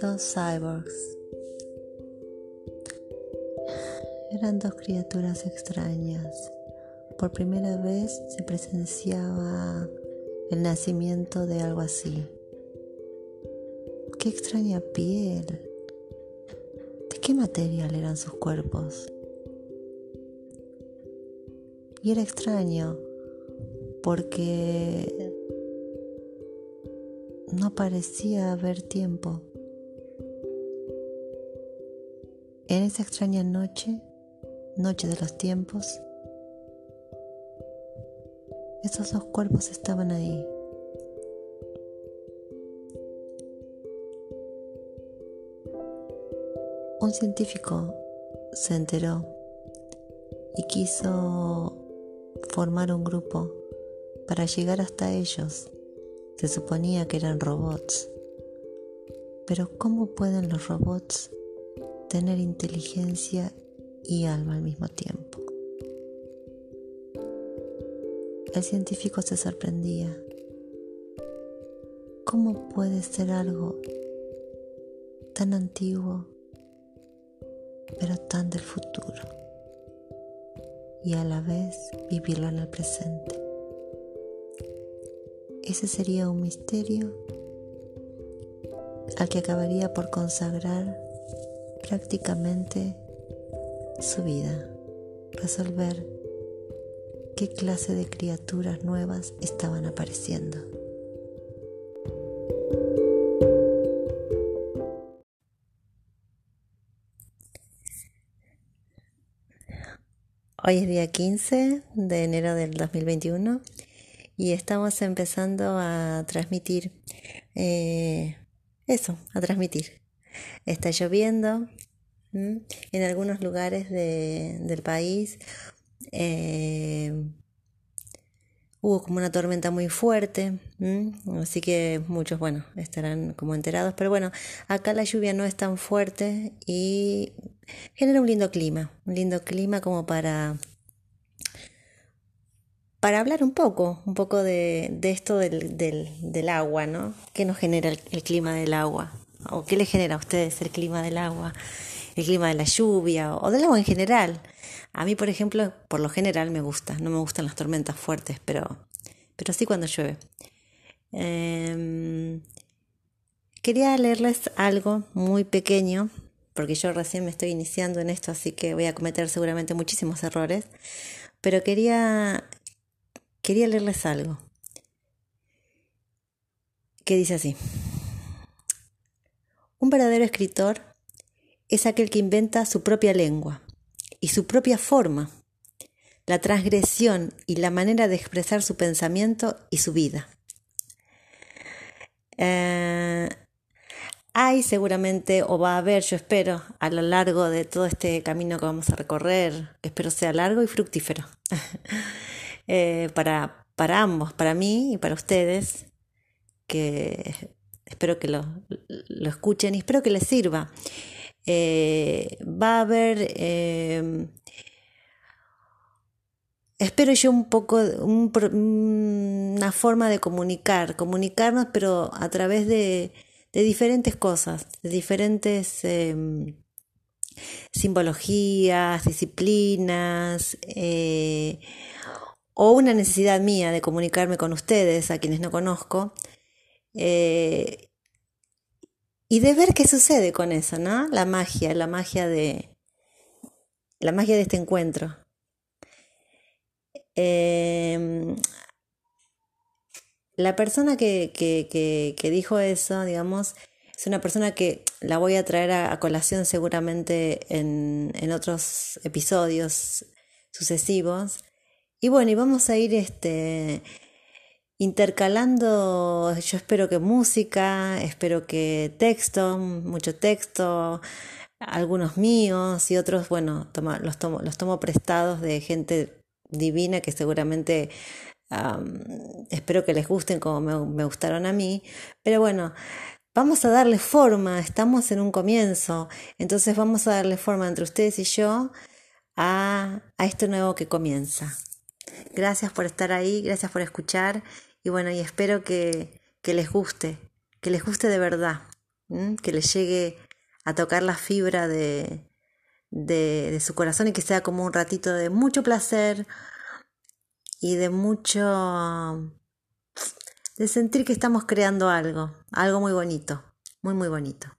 Dos cyborgs. Eran dos criaturas extrañas. Por primera vez se presenciaba el nacimiento de algo así. Qué extraña piel. ¿De qué material eran sus cuerpos? Y era extraño porque no parecía haber tiempo. En esa extraña noche, noche de los tiempos, esos dos cuerpos estaban ahí. Un científico se enteró y quiso formar un grupo para llegar hasta ellos. Se suponía que eran robots. Pero ¿cómo pueden los robots tener inteligencia y alma al mismo tiempo? El científico se sorprendía. ¿Cómo puede ser algo tan antiguo, pero tan del futuro? Y a la vez vivirlo en el presente. Ese sería un misterio al que acabaría por consagrar prácticamente su vida, resolver qué clase de criaturas nuevas estaban apareciendo. Hoy es día 15 de enero del 2021 y estamos empezando a transmitir eh, eso, a transmitir. Está lloviendo en algunos lugares del país eh, hubo como una tormenta muy fuerte, así que muchos, bueno, estarán como enterados, pero bueno, acá la lluvia no es tan fuerte y genera un lindo clima, un lindo clima como para para hablar un poco, un poco de, de esto del, del, del, agua, ¿no? ¿Qué nos genera el clima del agua? ¿O qué le genera a ustedes el clima del agua? el clima de la lluvia o del agua en general. A mí, por ejemplo, por lo general me gusta, no me gustan las tormentas fuertes, pero, pero sí cuando llueve. Em, quería leerles algo muy pequeño, porque yo recién me estoy iniciando en esto, así que voy a cometer seguramente muchísimos errores, pero quería, quería leerles algo que dice así. Un verdadero escritor es aquel que inventa su propia lengua y su propia forma, la transgresión y la manera de expresar su pensamiento y su vida. Eh, hay seguramente, o va a haber, yo espero, a lo largo de todo este camino que vamos a recorrer, espero sea largo y fructífero, eh, para, para ambos, para mí y para ustedes, que espero que lo, lo escuchen y espero que les sirva. Eh, va a haber, eh, espero yo un poco, una forma de comunicar, comunicarnos, pero a través de, diferentes cosas, de diferentes em, simbologías, disciplinas, eh, o una necesidad mía de comunicarme con ustedes, a quienes no conozco, y de ver qué sucede con eso, ¿no? La magia, la magia de, la magia de este encuentro. Em, la persona que, que, que, dijo eso, digamos, es una persona que la voy a traer a, colación seguramente en, en, otros episodios sucesivos. Y bueno, y vamos a ir este, intercalando, yo espero que música, espero que texto, mucho texto, algunos míos y otros, bueno, los, tomo, los tomo prestados de gente divina que seguramente espero que les gusten como me, me, gustaron a mí, pero bueno, vamos a darle forma, estamos en un comienzo, entonces vamos a darle forma entre ustedes y yo a, a esto nuevo que comienza. Gracias por estar ahí, gracias por escuchar y bueno, y espero que, que les guste, que les guste de verdad, que le llegue a tocar la fibra de, de, su corazón y que sea como un ratito de mucho placer y de mucho... de sentir que estamos creando algo, algo muy bonito, muy, muy bonito.